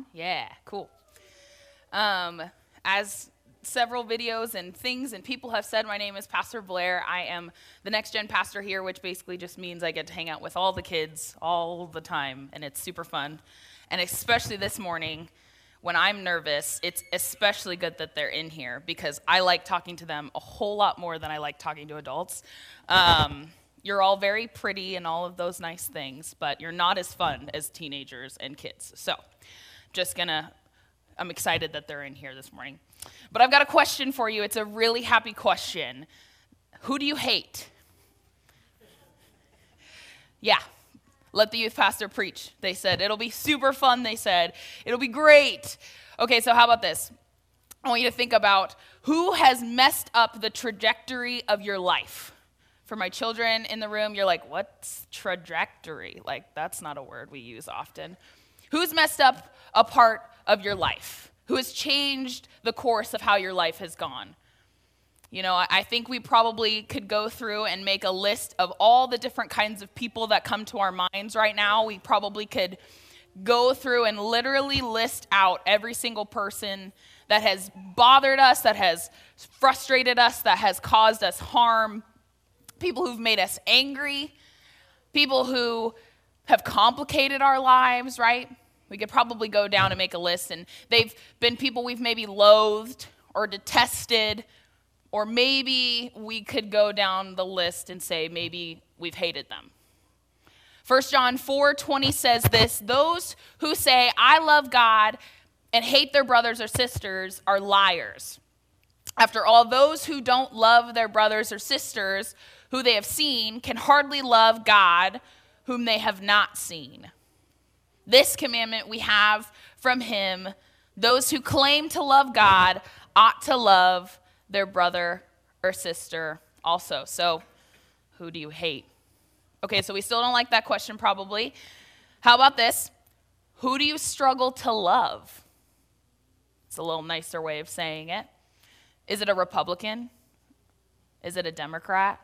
on? Yeah, cool. Um, as several videos and things and people have said, my name is Pastor Blair. I am the next gen pastor here, which basically just means I get to hang out with all the kids all the time, and it's super fun. And especially this morning, when I'm nervous, it's especially good that they're in here because I like talking to them a whole lot more than I like talking to adults. Um, you're all very pretty and all of those nice things, but you're not as fun as teenagers and kids. So, just gonna, I'm excited that they're in here this morning. But I've got a question for you. It's a really happy question. Who do you hate? Yeah, let the youth pastor preach. They said, it'll be super fun. They said, it'll be great. Okay, so how about this? I want you to think about who has messed up the trajectory of your life. For my children in the room, you're like, what's trajectory? Like, that's not a word we use often. Who's messed up a part of your life? Who has changed the course of how your life has gone? You know, I think we probably could go through and make a list of all the different kinds of people that come to our minds right now. We probably could go through and literally list out every single person that has bothered us, that has frustrated us, that has caused us harm, people who've made us angry, people who have complicated our lives, right? We could probably go down and make a list, and they've been people we've maybe loathed or detested or maybe we could go down the list and say maybe we've hated them. 1 John 4:20 says this, those who say I love God and hate their brothers or sisters are liars. After all, those who don't love their brothers or sisters who they have seen can hardly love God whom they have not seen. This commandment we have from him those who claim to love God ought to love their brother or sister also. So, who do you hate? Okay, so we still don't like that question probably. How about this? Who do you struggle to love? It's a little nicer way of saying it. Is it a Republican? Is it a Democrat?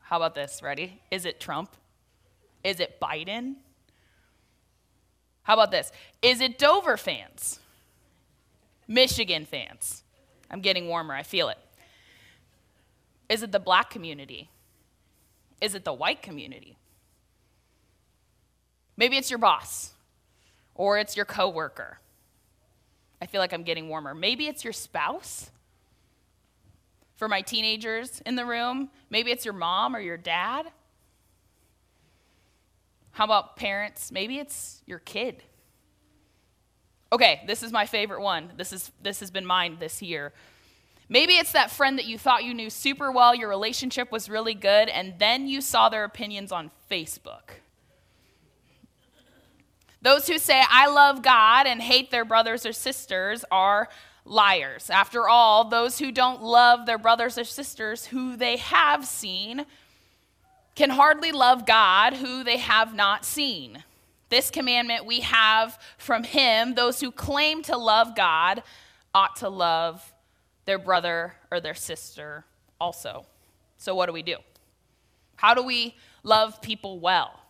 How about this? Ready? Is it Trump? Is it Biden? How about this? Is it Dover fans? Michigan fans? I'm getting warmer. I feel it. Is it the black community? Is it the white community? Maybe it's your boss or it's your coworker. I feel like I'm getting warmer. Maybe it's your spouse. For my teenagers in the room, maybe it's your mom or your dad. How about parents? Maybe it's your kid. Okay, this is my favorite one. This, is, this has been mine this year. Maybe it's that friend that you thought you knew super well, your relationship was really good, and then you saw their opinions on Facebook. Those who say, I love God and hate their brothers or sisters are liars. After all, those who don't love their brothers or sisters who they have seen can hardly love God who they have not seen. This commandment we have from him those who claim to love God ought to love their brother or their sister also. So, what do we do? How do we love people well?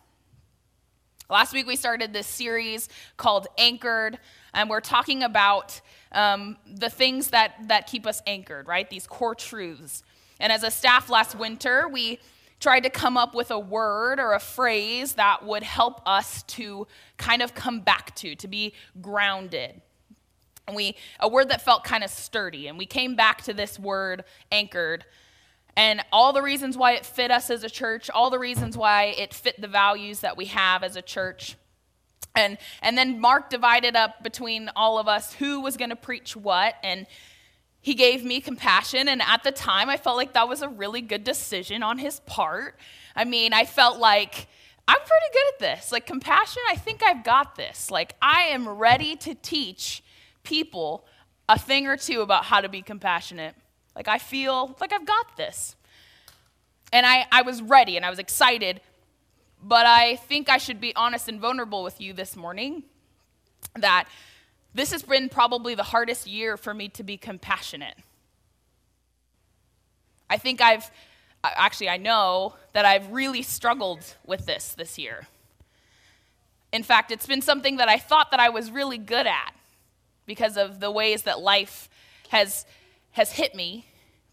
Last week we started this series called Anchored, and we're talking about um, the things that, that keep us anchored, right? These core truths. And as a staff last winter, we tried to come up with a word or a phrase that would help us to kind of come back to, to be grounded. And we a word that felt kind of sturdy, and we came back to this word anchored. And all the reasons why it fit us as a church, all the reasons why it fit the values that we have as a church. And, and then Mark divided up between all of us who was going to preach what. And he gave me compassion. And at the time, I felt like that was a really good decision on his part. I mean, I felt like I'm pretty good at this. Like, compassion, I think I've got this. Like, I am ready to teach people a thing or two about how to be compassionate. Like, I feel like I've got this. And I, I was ready and I was excited, but I think I should be honest and vulnerable with you this morning that this has been probably the hardest year for me to be compassionate. I think I've, actually, I know that I've really struggled with this this year. In fact, it's been something that I thought that I was really good at because of the ways that life has, has hit me.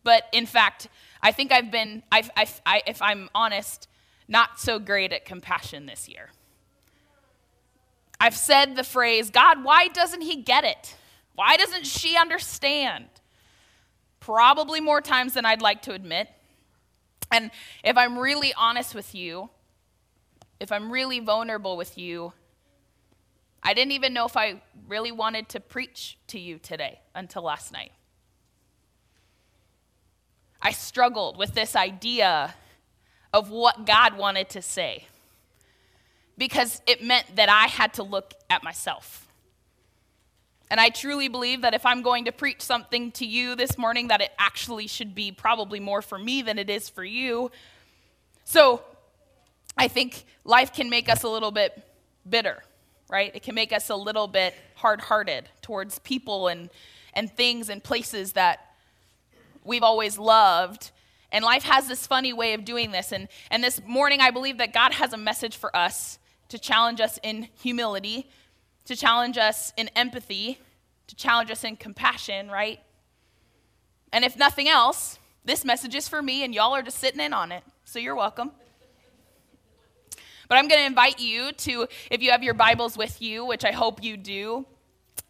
But in fact, I think I've been, I've, I've, I, if I'm honest, not so great at compassion this year. I've said the phrase, God, why doesn't he get it? Why doesn't she understand? Probably more times than I'd like to admit. And if I'm really honest with you, if I'm really vulnerable with you, I didn't even know if I really wanted to preach to you today until last night. I struggled with this idea of what God wanted to say because it meant that I had to look at myself. And I truly believe that if I'm going to preach something to you this morning, that it actually should be probably more for me than it is for you. So I think life can make us a little bit bitter, right? It can make us a little bit hard hearted towards people and, and things and places that we've always loved. And life has this funny way of doing this. And, and this morning, I believe that God has a message for us to challenge us in humility, to challenge us in empathy, to challenge us in compassion, right? And if nothing else, this message is for me, and y'all are just sitting in on it. So you're welcome. But I'm going to invite you to, if you have your Bibles with you, which I hope you do,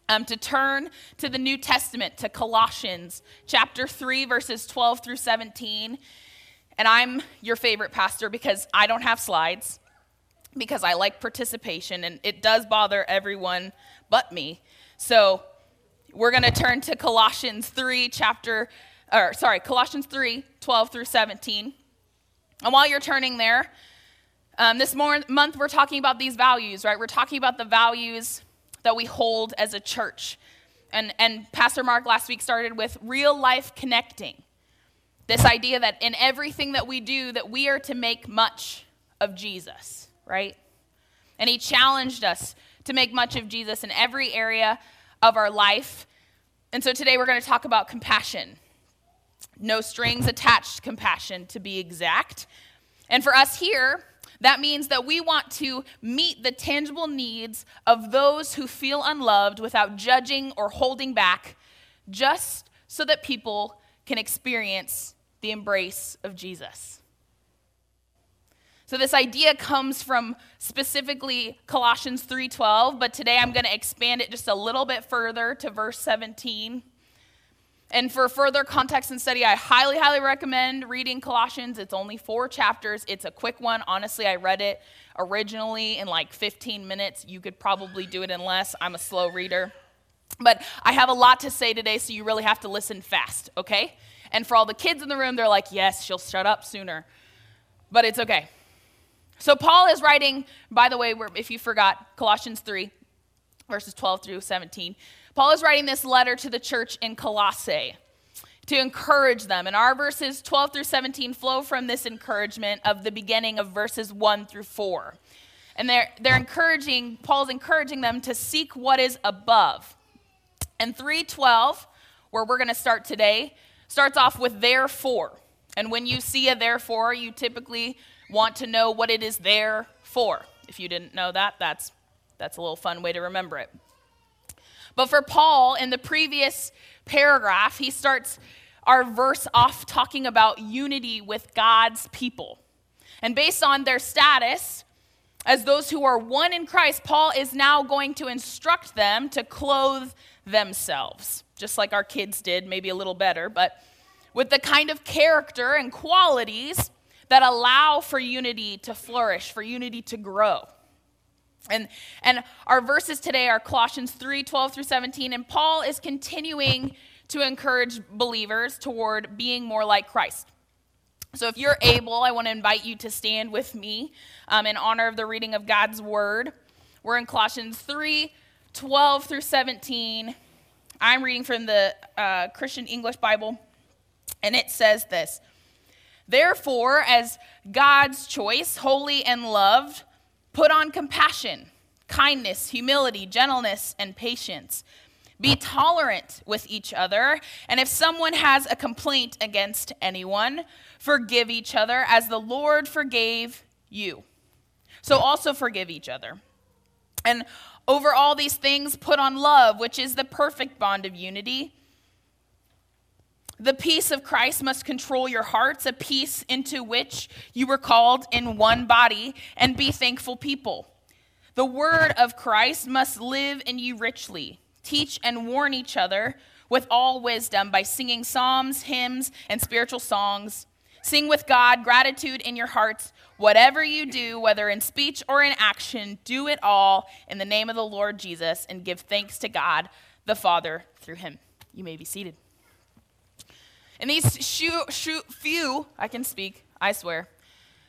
um, to turn to the New Testament, to Colossians chapter 3, verses 12 through 17. And I'm your favorite pastor because I don't have slides because I like participation, and it does bother everyone but me. So we're going to turn to Colossians 3, chapter, or sorry, Colossians 3, 12 through 17. And while you're turning there, um, this more, month we're talking about these values, right? We're talking about the values that we hold as a church. And, and Pastor Mark last week started with real life connecting. This idea that in everything that we do, that we are to make much of Jesus right? And he challenged us to make much of Jesus in every area of our life. And so today we're going to talk about compassion. No strings attached compassion, to be exact. And for us here, that means that we want to meet the tangible needs of those who feel unloved without judging or holding back, just so that people can experience the embrace of Jesus. So this idea comes from specifically Colossians 3:12, but today I'm going to expand it just a little bit further to verse 17. And for further context and study, I highly, highly recommend reading Colossians. It's only four chapters. It's a quick one. Honestly, I read it originally in like 15 minutes. You could probably do it in less. I'm a slow reader. But I have a lot to say today, so you really have to listen fast, okay? And for all the kids in the room, they're like, yes, she'll shut up sooner. But it's okay. So Paul is writing, by the way, if you forgot, Colossians 3, verses 12 through 17. Paul is writing this letter to the church in Colossae to encourage them. And our verses 12 through 17 flow from this encouragement of the beginning of verses 1 through 4. And they're, they're encouraging, Paul's encouraging them to seek what is above. And 312, where we're going to start today, starts off with therefore. And when you see a therefore, you typically want to know what it is there for. If you didn't know that, that's, that's a little fun way to remember it. But for Paul, in the previous paragraph, he starts our verse off talking about unity with God's people. And based on their status as those who are one in Christ, Paul is now going to instruct them to clothe themselves, just like our kids did, maybe a little better, but with the kind of character and qualities that allow for unity to flourish, for unity to grow. And, and our verses today are Colossians 3 12 through 17. And Paul is continuing to encourage believers toward being more like Christ. So if you're able, I want to invite you to stand with me um, in honor of the reading of God's word. We're in Colossians 3 12 through 17. I'm reading from the uh, Christian English Bible, and it says this Therefore, as God's choice, holy and loved, put on compassion, kindness, humility, gentleness, and patience. Be tolerant with each other, and if someone has a complaint against anyone, forgive each other as the Lord forgave you. So also forgive each other. And over all these things, put on love, which is the perfect bond of unity. The peace of Christ must control your hearts, a peace into which you were called in one body, and be thankful people. The word of Christ must live in you richly. Teach and warn each other with all wisdom by singing psalms, hymns, and spiritual songs. Sing with God gratitude in your hearts. Whatever you do, whether in speech or in action, do it all in the name of the Lord Jesus and give thanks to God the Father through him. You may be seated. In these few, few, I can speak, I swear.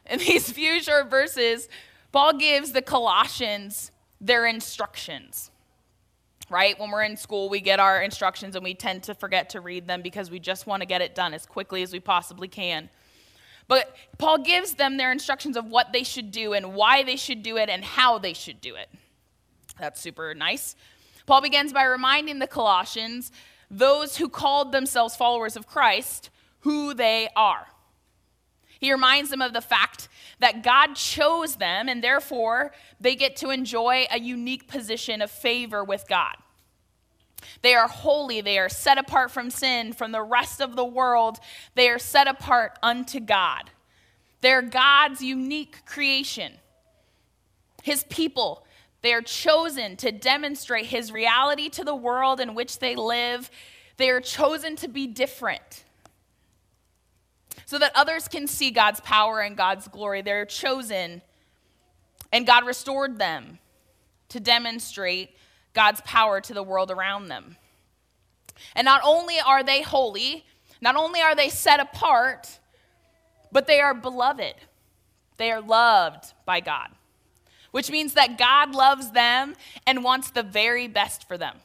In these few short verses, Paul gives the Colossians their instructions. Right? When we're in school, we get our instructions and we tend to forget to read them because we just want to get it done as quickly as we possibly can. But Paul gives them their instructions of what they should do and why they should do it and how they should do it. That's super nice. Paul begins by reminding the Colossians those who called themselves followers of Christ who they are. He reminds them of the fact that God chose them, and therefore they get to enjoy a unique position of favor with God. They are holy. They are set apart from sin, from the rest of the world. They are set apart unto God. They're God's unique creation. His people, they are chosen to demonstrate his reality to the world in which they live. They are chosen to be different so that others can see God's power and God's glory. They're chosen, and God restored them to demonstrate God's power to the world around them. And not only are they holy, not only are they set apart, but they are beloved. They are loved by God which means that God loves them and wants the very best for them.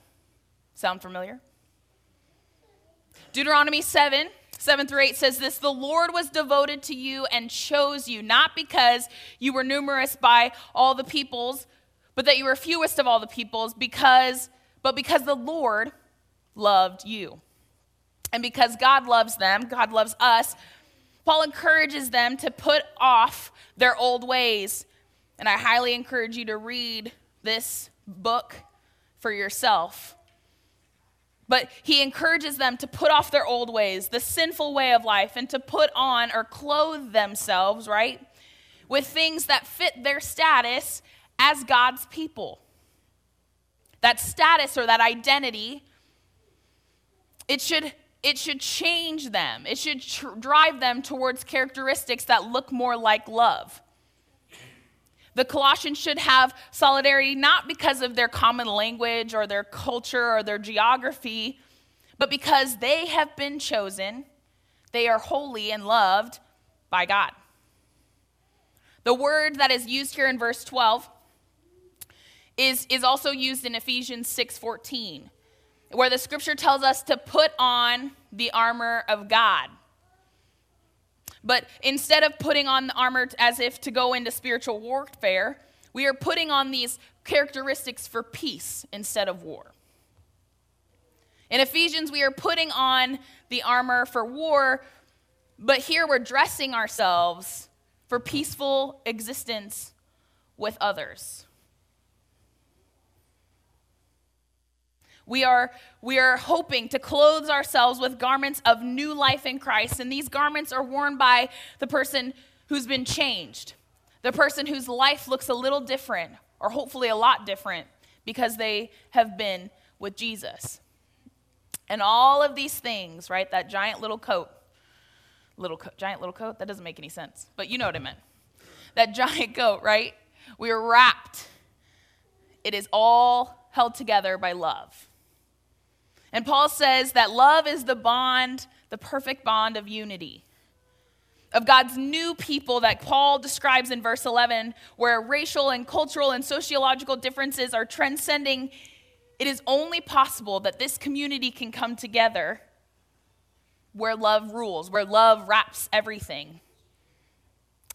Sound familiar? Deuteronomy 7 7 through 8 says this The Lord was devoted to you and chose you, not because you were numerous by all the peoples, but that you were fewest of all the peoples, because, but because the Lord loved you. And because God loves them, God loves us, Paul encourages them to put off their old ways and I highly encourage you to read this book for yourself. But he encourages them to put off their old ways, the sinful way of life, and to put on or clothe themselves, right, with things that fit their status as God's people. That status or that identity, it should it should change them. It should tr- drive them towards characteristics that look more like love. The Colossians should have solidarity not because of their common language or their culture or their geography, but because they have been chosen, they are holy and loved by God. The word that is used here in verse 12 is, is also used in Ephesians 6:14, where the scripture tells us to put on the armor of God. But instead of putting on the armor as if to go into spiritual warfare, we are putting on these characteristics for peace instead of war. In Ephesians, we are putting on the armor for war, but here we're dressing ourselves for peaceful existence with others. We are, we are hoping to clothe ourselves with garments of new life in Christ, and these garments are worn by the person who's been changed, the person whose life looks a little different, or hopefully a lot different, because they have been with Jesus. And all of these things, right? That giant little coat, little giant little coat, that doesn't make any sense, but you know what I meant. That giant coat, right? We are wrapped. It is all held together by love. And Paul says that love is the bond, the perfect bond of unity. Of God's new people that Paul describes in verse 11, where racial and cultural and sociological differences are transcending, it is only possible that this community can come together where love rules, where love wraps everything.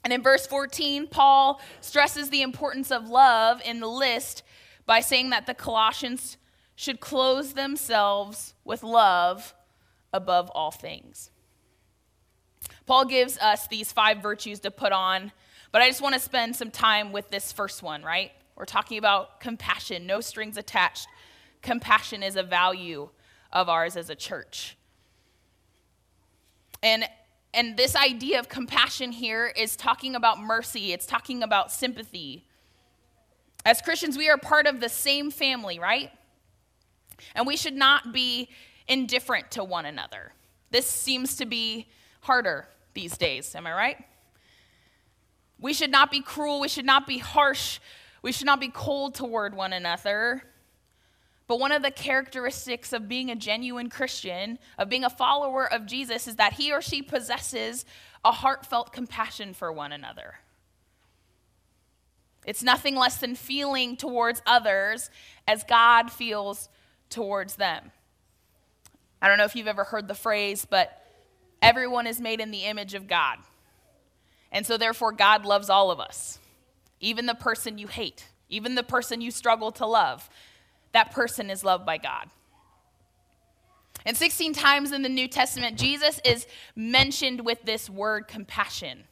And in verse 14, Paul stresses the importance of love in the list by saying that the Colossians should clothe themselves with love above all things. Paul gives us these five virtues to put on, but I just want to spend some time with this first one, right? We're talking about compassion, no strings attached. Compassion is a value of ours as a church. And and this idea of compassion here is talking about mercy, it's talking about sympathy. As Christians, we are part of the same family, right? And we should not be indifferent to one another. This seems to be harder these days, am I right? We should not be cruel, we should not be harsh, we should not be cold toward one another. But one of the characteristics of being a genuine Christian, of being a follower of Jesus, is that he or she possesses a heartfelt compassion for one another. It's nothing less than feeling towards others as God feels towards them. I don't know if you've ever heard the phrase, but everyone is made in the image of God. And so, therefore, God loves all of us, even the person you hate, even the person you struggle to love that person is loved by God. And 16 times in the New Testament, Jesus is mentioned with this word compassion.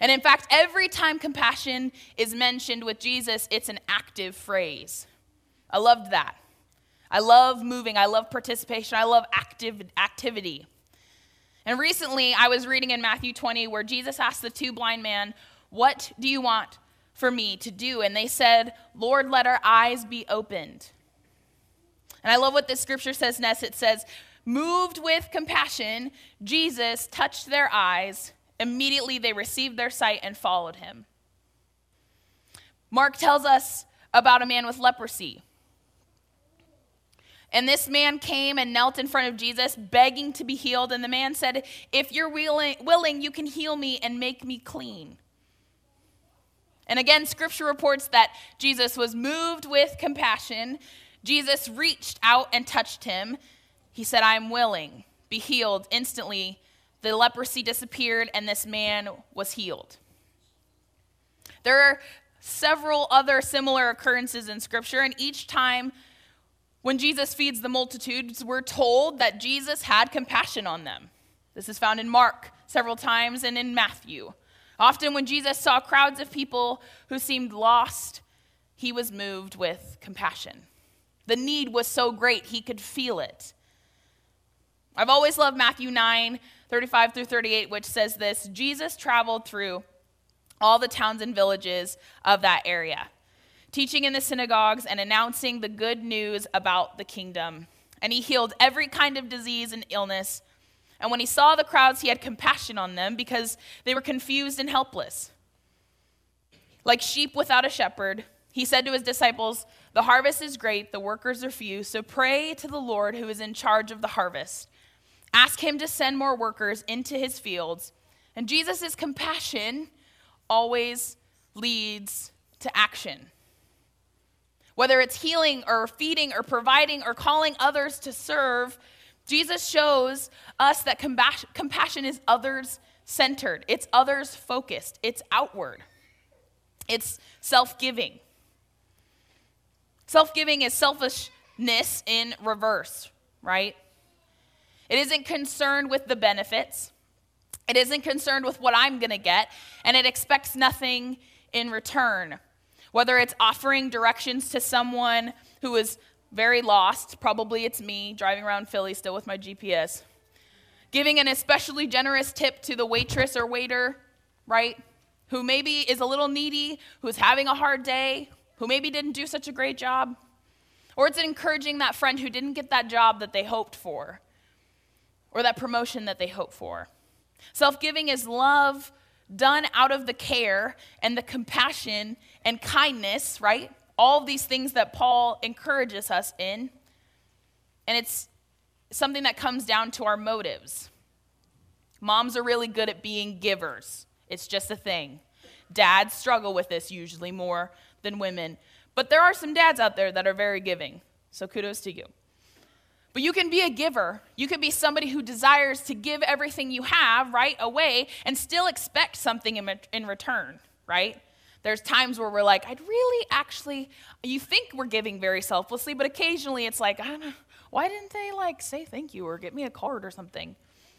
And in fact, every time compassion is mentioned with Jesus, it's an active phrase. I loved that. I love moving, I love participation, I love active activity. And recently, I was reading in Matthew 20 where Jesus asked the two blind men, What do you want for me to do. And they said, Lord, let our eyes be opened. And I love what this scripture says next. It says, Moved with compassion, Jesus touched their eyes. Immediately they received their sight and followed him. Mark tells us about a man with leprosy. And this man came and knelt in front of Jesus, begging to be healed. And the man said, If you're willing, willing you can heal me and make me clean. And again, scripture reports that Jesus was moved with compassion. Jesus reached out and touched him. He said, I am willing. Be healed. Instantly, the leprosy disappeared and this man was healed. There are several other similar occurrences in scripture, and each time when Jesus feeds the multitudes, we're told that Jesus had compassion on them. This is found in Mark several times and in Matthew. Often, when Jesus saw crowds of people who seemed lost, he was moved with compassion. The need was so great, he could feel it. I've always loved Matthew 9 35 through 38, which says this Jesus traveled through all the towns and villages of that area, teaching in the synagogues and announcing the good news about the kingdom. And he healed every kind of disease and illness and when he saw the crowds, he had compassion on them because they were confused and helpless. Like sheep without a shepherd, he said to his disciples, The harvest is great, the workers are few, so pray to the Lord who is in charge of the harvest. Ask him to send more workers into his fields. And Jesus' compassion always leads to action. Whether it's healing or feeding or providing or calling others to serve, Jesus shows us that compassion is others centered, it's others focused, it's outward, it's self giving. Self giving is selfishness in reverse, right? It isn't concerned with the benefits. It isn't concerned with what I'm going to get, and it expects nothing in return. Whether it's offering directions to someone who is very lost. Probably it's me driving around Philly still with my GPS. Giving an especially generous tip to the waitress or waiter, right? Who maybe is a little needy, who's having a hard day, who maybe didn't do such a great job. Or it's encouraging that friend who didn't get that job that they hoped for, or that promotion that they hoped for. Self giving is love done out of the care and the compassion and kindness, right? all these things that Paul encourages us in. And it's something that comes down to our motives. Moms are really good at being givers, it's just a thing. Dads struggle with this usually more than women. But there are some dads out there that are very giving. So kudos to you. But you can be a giver. You can be somebody who desires to give everything you have right away and still expect something in, in return, right? There's times where we're like, I'd really actually, you think we're giving very selflessly, but occasionally it's like, I don't know, why didn't they like say thank you or get me a card or something?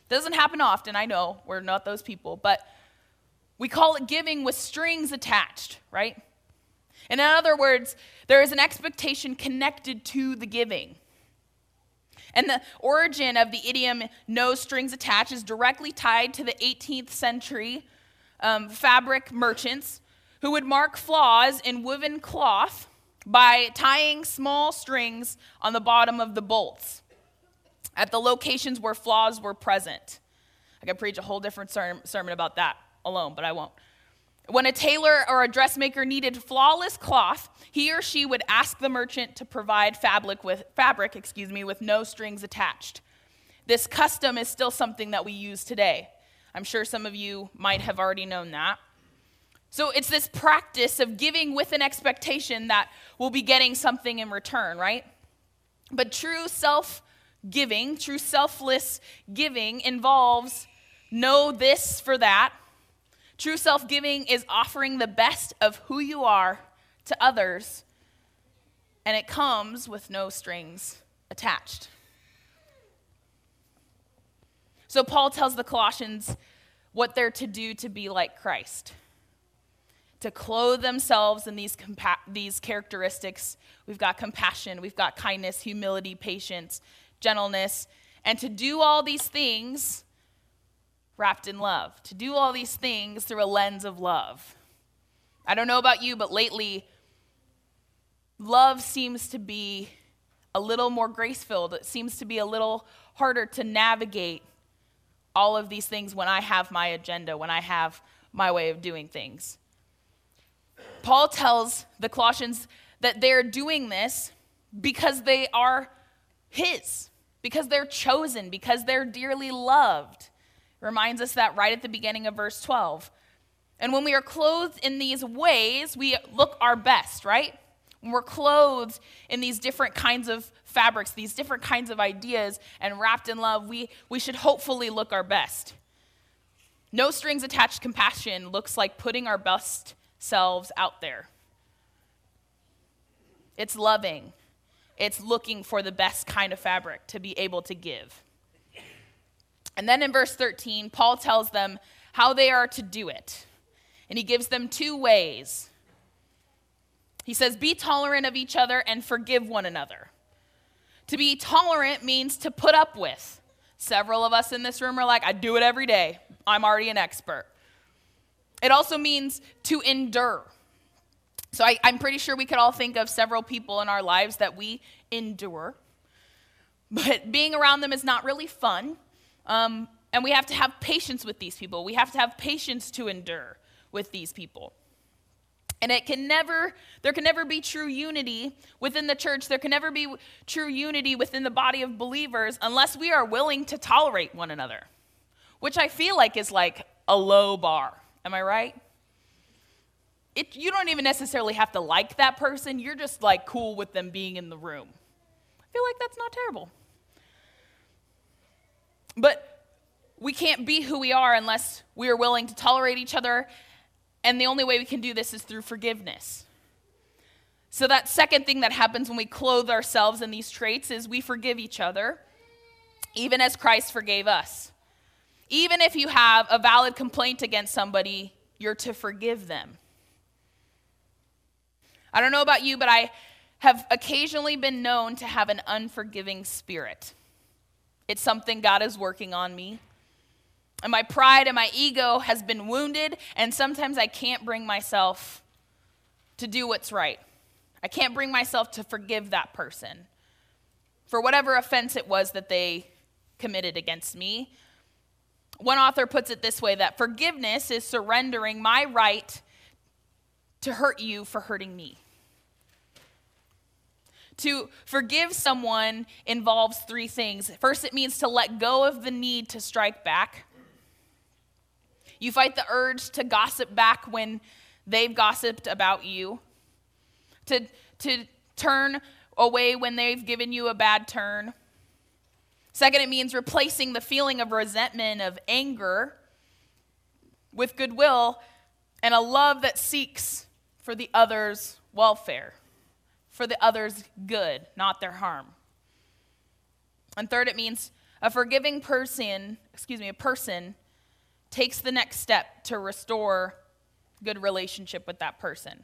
Doesn't happen often, I know, we're not those people, but we call it giving with strings attached, right? And in other words, there is an expectation connected to the giving. And the origin of the idiom no strings attached is directly tied to the 18th century um, fabric merchants who would mark flaws in woven cloth by tying small strings on the bottom of the bolts at the locations where flaws were present. I could preach a whole different sermon about that alone, but I won't. When a tailor or a dressmaker needed flawless cloth, he or she would ask the merchant to provide fabric with, fabric, excuse me, with no strings attached. This custom is still something that we use today. I'm sure some of you might have already known that. So it's this practice of giving with an expectation that we'll be getting something in return, right? But true self giving, true selfless giving involves know this for that True self giving is offering the best of who you are to others, and it comes with no strings attached. So, Paul tells the Colossians what they're to do to be like Christ to clothe themselves in these, compa- these characteristics. We've got compassion, we've got kindness, humility, patience, gentleness, and to do all these things wrapped in love, to do all these things through a lens of love. I don't know about you, but lately, love seems to be a little more grace filled. It seems to be a little harder to navigate all of these things when I have my agenda, when I have my way of doing things. Paul tells the Colossians that they're doing this because they are his, because they're chosen, because they're dearly loved. Reminds us that right at the beginning of verse 12. And when we are clothed in these ways, we look our best, right? When we're clothed in these different kinds of fabrics, these different kinds of ideas, and wrapped in love, we, we should hopefully look our best. No strings attached compassion looks like putting our best selves out there. It's loving, it's looking for the best kind of fabric to be able to give. And then in verse 13, Paul tells them how they are to do it. And he gives them two ways. He says, Be tolerant of each other and forgive one another. To be tolerant means to put up with. Several of us in this room are like, I do it every day. I'm already an expert. It also means to endure. So I, am pretty sure we could all think of several people in our lives that we endure. But being around them is not really fun. Um, and we have to have patience with these people. We have to have patience to endure with these people. And it can never, there can never be true unity within the church. There can never be true unity within the body of believers unless we are willing to tolerate one another, which I feel like is like a low bar. Am I right? It, you don't even necessarily have to like that person, you're just like cool with them being in the room. I feel like that's not terrible. But we can't be who we are unless we are willing to tolerate each other. And the only way we can do this is through forgiveness. So, that second thing that happens when we clothe ourselves in these traits is we forgive each other, even as Christ forgave us. Even if you have a valid complaint against somebody, you're to forgive them. I don't know about you, but I have occasionally been known to have an unforgiving spirit. It's something God is working on me. And my pride and my ego has been wounded, and sometimes I can't bring myself to do what's right. I can't bring myself to forgive that person for whatever offense it was that they committed against me. One author puts it this way that forgiveness is surrendering my right to hurt you for hurting me. To forgive someone involves three things. First, it means to let go of the need to strike back. You fight the urge to gossip back when they've gossiped about you, to, to turn away when they've given you a bad turn. Second, it means replacing the feeling of resentment, of anger, with goodwill and a love that seeks for the other's welfare for the other's good, not their harm. And third, it means a forgiving person, excuse me, a person takes the next step to restore good relationship with that person.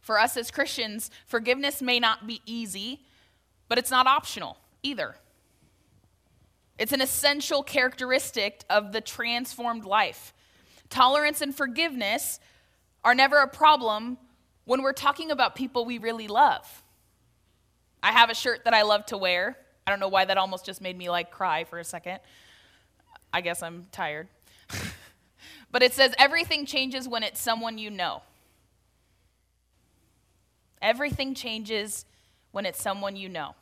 For us as Christians, forgiveness may not be easy, but it's not optional either. It's an essential characteristic of the transformed life. Tolerance and forgiveness are never a problem when we're talking about people we really love. I have a shirt that I love to wear. I don't know why that almost just made me like cry for a second. I guess I'm tired. but it says everything changes when it's someone you know. Everything changes when it's someone you know.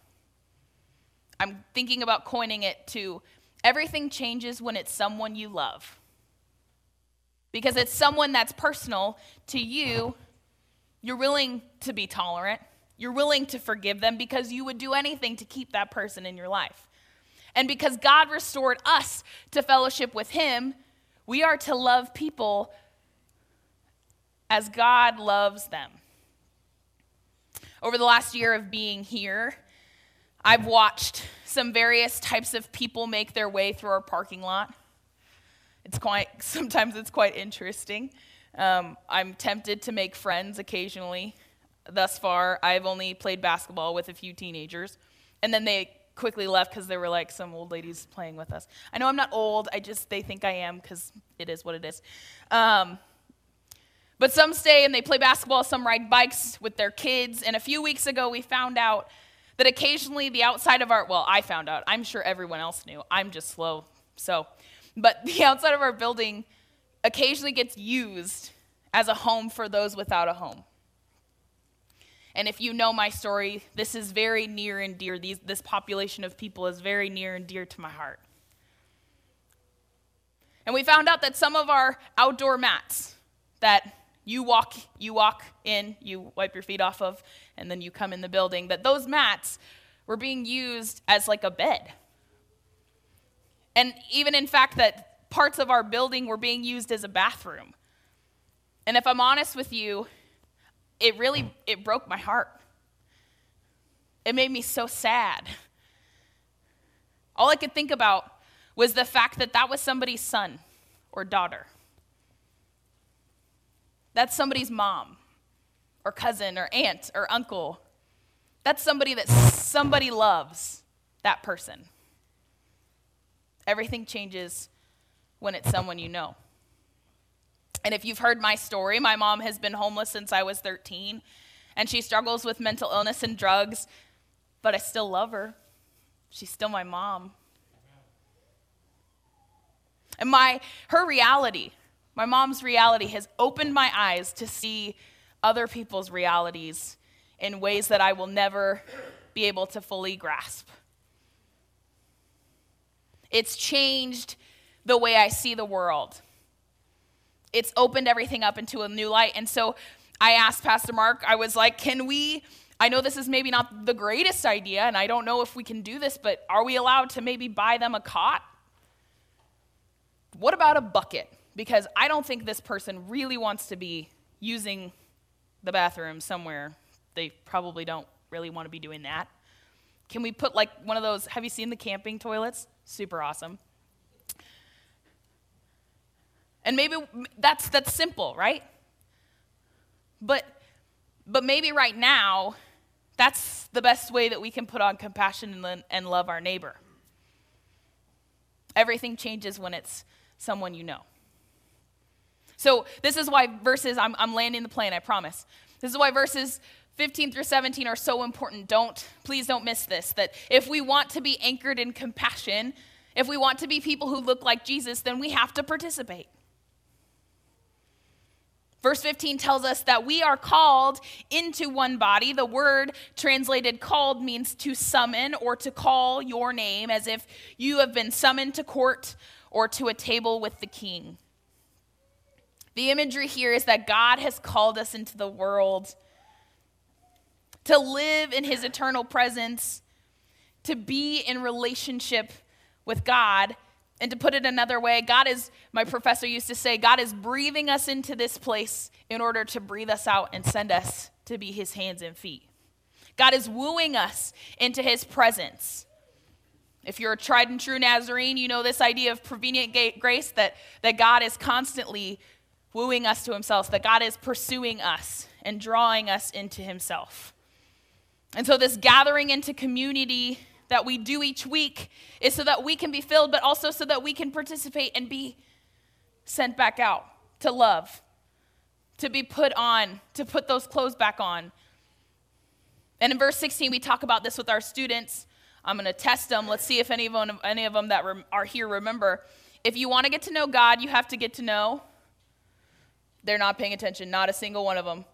I'm thinking about coining it to everything changes when it's someone you love. Because it's someone that's personal to you, you're willing to be tolerant. You're willing to forgive them because you would do anything to keep that person in your life. And because God restored us to fellowship with Him, we are to love people as God loves them. Over the last year of being here, I've watched some various types of people make their way through our parking lot. It's quite, sometimes it's quite interesting. Um, I'm tempted to make friends occasionally. Thus far, I've only played basketball with a few teenagers. And then they quickly left because there were like some old ladies playing with us. I know I'm not old, I just, they think I am because it is what it is. Um, but some stay and they play basketball, some ride bikes with their kids. And a few weeks ago, we found out that occasionally the outside of our, well, I found out, I'm sure everyone else knew, I'm just slow. So, but the outside of our building occasionally gets used as a home for those without a home. And if you know my story, this is very near and dear. These, this population of people is very near and dear to my heart. And we found out that some of our outdoor mats that you walk, you walk in, you wipe your feet off of, and then you come in the building, that those mats were being used as like a bed. And even in fact that parts of our building were being used as a bathroom. And if I'm honest with you, it really it broke my heart. It made me so sad. All I could think about was the fact that that was somebody's son or daughter. That's somebody's mom or cousin or aunt or uncle. That's somebody that somebody loves, that person. Everything changes when it's someone you know. And if you've heard my story, my mom has been homeless since I was 13, and she struggles with mental illness and drugs, but I still love her. She's still my mom. And my her reality, my mom's reality has opened my eyes to see other people's realities in ways that I will never be able to fully grasp. It's changed the way I see the world it's opened everything up into a new light. And so I asked Pastor Mark, I was like, can we? I know this is maybe not the greatest idea, and I don't know if we can do this, but are we allowed to maybe buy them a cot? What about a bucket? Because I don't think this person really wants to be using the bathroom somewhere. They probably don't really want to be doing that. Can we put like one of those? Have you seen the camping toilets? Super awesome. And maybe that's, that's simple, right? But, but maybe right now, that's the best way that we can put on compassion and, and love our neighbor. Everything changes when it's someone you know. So, this is why verses, I'm, I'm landing the plane, I promise. This is why verses 15 through 17 are so important. Don't, please don't miss this. That if we want to be anchored in compassion, if we want to be people who look like Jesus, then we have to participate. Verse 15 tells us that we are called into one body. The word translated called means to summon or to call your name, as if you have been summoned to court or to a table with the king. The imagery here is that God has called us into the world to live in his eternal presence, to be in relationship with God and to put it another way, God is, my professor used to say, God is breathing us into this place in order to breathe us out and send us to be his hands and feet. God is wooing us into his presence. If you're a tried and true Nazarene, you know this idea of prevenient grace that, that God is constantly wooing us to himself, that God is pursuing us. and drawing us into Himself. And so, this gathering into community that we do each week is so that we can be filled, but also so that we can participate and be sent back out to love, to be put on, to put those clothes back on. And in verse 16, we talk about this with our students. I'm going to test them. Let's see if any of them, any of them that are here remember. If you want to get to know God, you have to get to know. They're not paying attention, not a single one of them.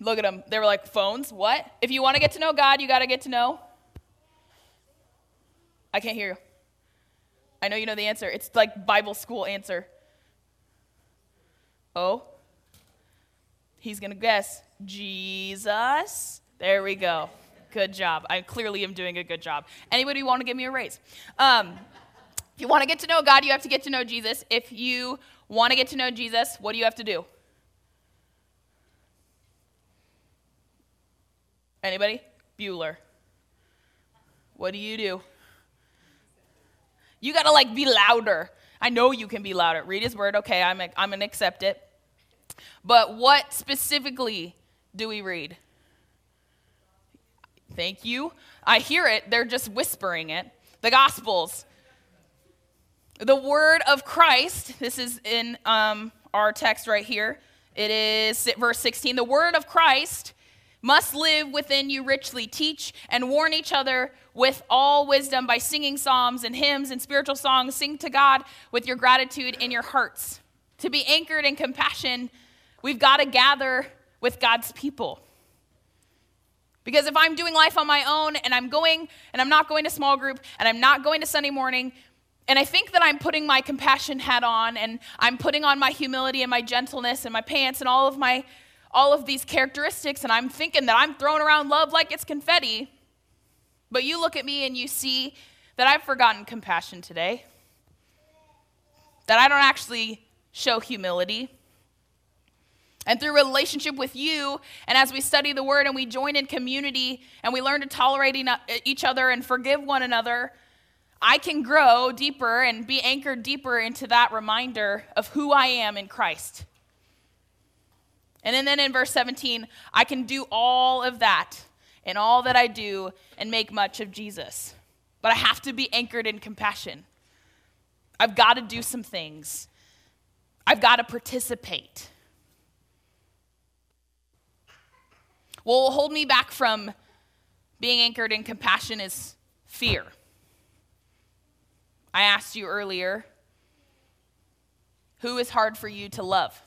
Look at them. They were like, phones? What? If you want to get to know God, you got to get to know. I can't hear you. I know you know the answer. It's like Bible school answer. Oh? He's going to guess. Jesus. There we go. Good job. I clearly am doing a good job. Anybody want to give me a raise? Um, if you want to get to know God, you have to get to know Jesus. If you want to get to know Jesus, what do you have to do? Anybody? Bueller. What do you do? You got to like be louder. I know you can be louder. Read his word. Okay, I'm, I'm going to accept it. But what specifically do we read? Thank you. I hear it. They're just whispering it. The Gospels. The word of Christ. This is in um, our text right here. It is verse 16. The word of Christ must live within you richly. Teach and warn each other with all wisdom by singing psalms and hymns and spiritual songs. Sing to God with your gratitude in your hearts. To be anchored in compassion, we've got to gather with God's people. Because if I'm doing life on my own and I'm going and I'm not going to small group and I'm not going to Sunday morning, and I think that I'm putting my compassion hat on and I'm putting on my humility and my gentleness and my pants and all of my all of these characteristics and I'm thinking that I'm throwing around love like it's confetti. But you look at me and you see that I've forgotten compassion today. That I don't actually show humility. And through relationship with you, and as we study the word and we join in community and we learn to tolerate each other and forgive one another, I can grow deeper and be anchored deeper into that reminder of who I am in Christ. And then in verse 17, I can do all of that in all that I do and make much of Jesus. But I have to be anchored in compassion. I've got to do some things, I've got to participate. What will hold me back from being anchored in compassion is fear. I asked you earlier who is hard for you to love?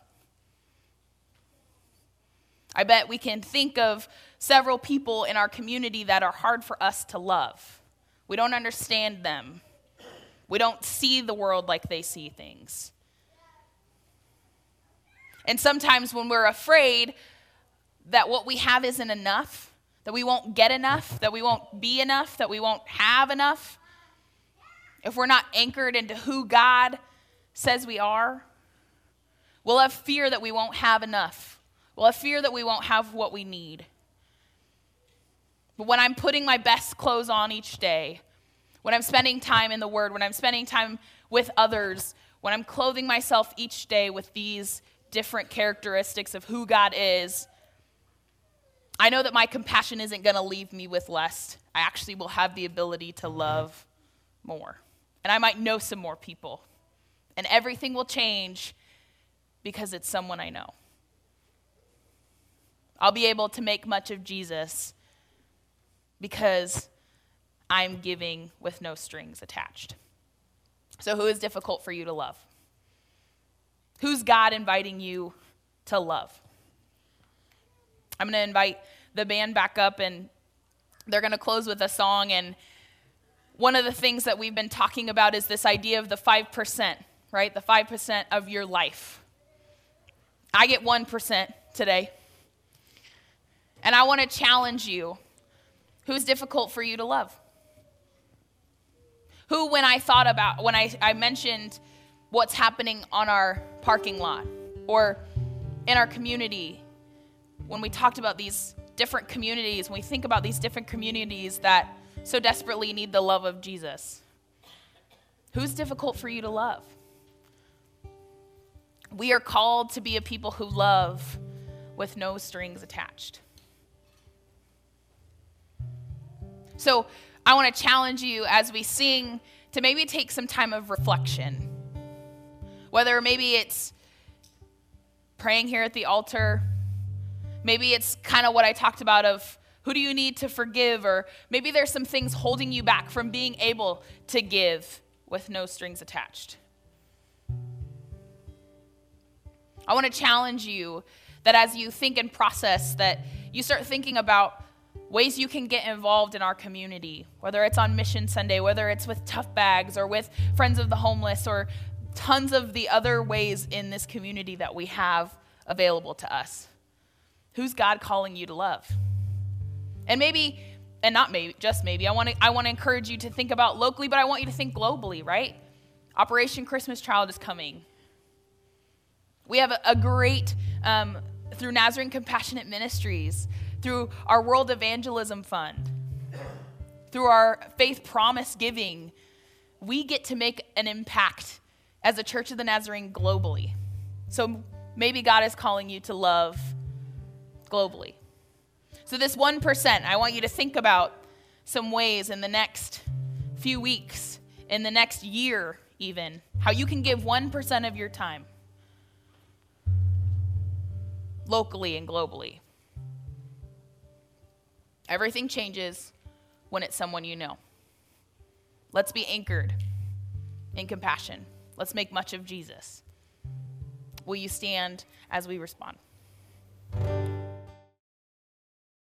I bet we can think of several people in our community that are hard for us to love. We don't understand them, we don't see the world like they see things. And sometimes when we're afraid that what we have isn't enough, that we won't get enough, that we won't be enough, that we won't have enough, if we're not anchored into who God says we are, we'll have fear that we won't have enough. We'll have fear that we won't have what we need. But when I'm putting my best clothes on each day, when I'm spending time in the Word, when I'm spending time with others, when I'm clothing myself each day with these different characteristics of who God is, I know that my compassion isn't going to leave me with less. I actually will have the ability to love more. And I might know some more people. And everything will change because it's someone I know. I'll be able to make much of Jesus because I'm giving with no strings attached. So, who is difficult for you to love? Who's God inviting you to love? I'm going to invite the band back up and they're going to close with a song. And one of the things that we've been talking about is this idea of the 5%, right? The 5% of your life. I get 1% today. And I want to challenge you who's difficult for you to love? Who, when I thought about, when I, I mentioned what's happening on our parking lot or in our community when we talked about these different communities, when we think about these different communities that so desperately need the love of Jesus, who's difficult for you to love? We are called to be a people who love with no strings attached. So I want to challenge you as we sing to maybe take some time of reflection. Whether maybe it's praying here at the altar, maybe it's kind of what I talked about of who do you need to forgive, or maybe there's some things holding you back from being able to give with no strings attached. I want to challenge you that as you think and process, that you start thinking about ways you can get involved in our community, whether it's on Mission Sunday, whether it's with Tough Bags or with Friends of the Homeless, or tons of the other ways in this community that we have available to us. Who's God calling you to love? And maybe, and not maybe, just maybe, I want to I want to encourage you to think about locally, but I want you to think globally, right? Operation Christmas Child is coming. We have a, a great um, through Nazarene Compassionate Ministries through our World Evangelism Fund, through our Faith Promise Giving, we get to make an impact as a Church of the Nazarene globally. So maybe God is calling you to love globally. So, this 1%, I want you to think about some ways in the next few weeks, in the next year, even, how you can give 1% of your time locally and globally. Everything changes when it's someone you know. Let's be anchored in compassion. Let's make much of Jesus. Will you stand as we respond?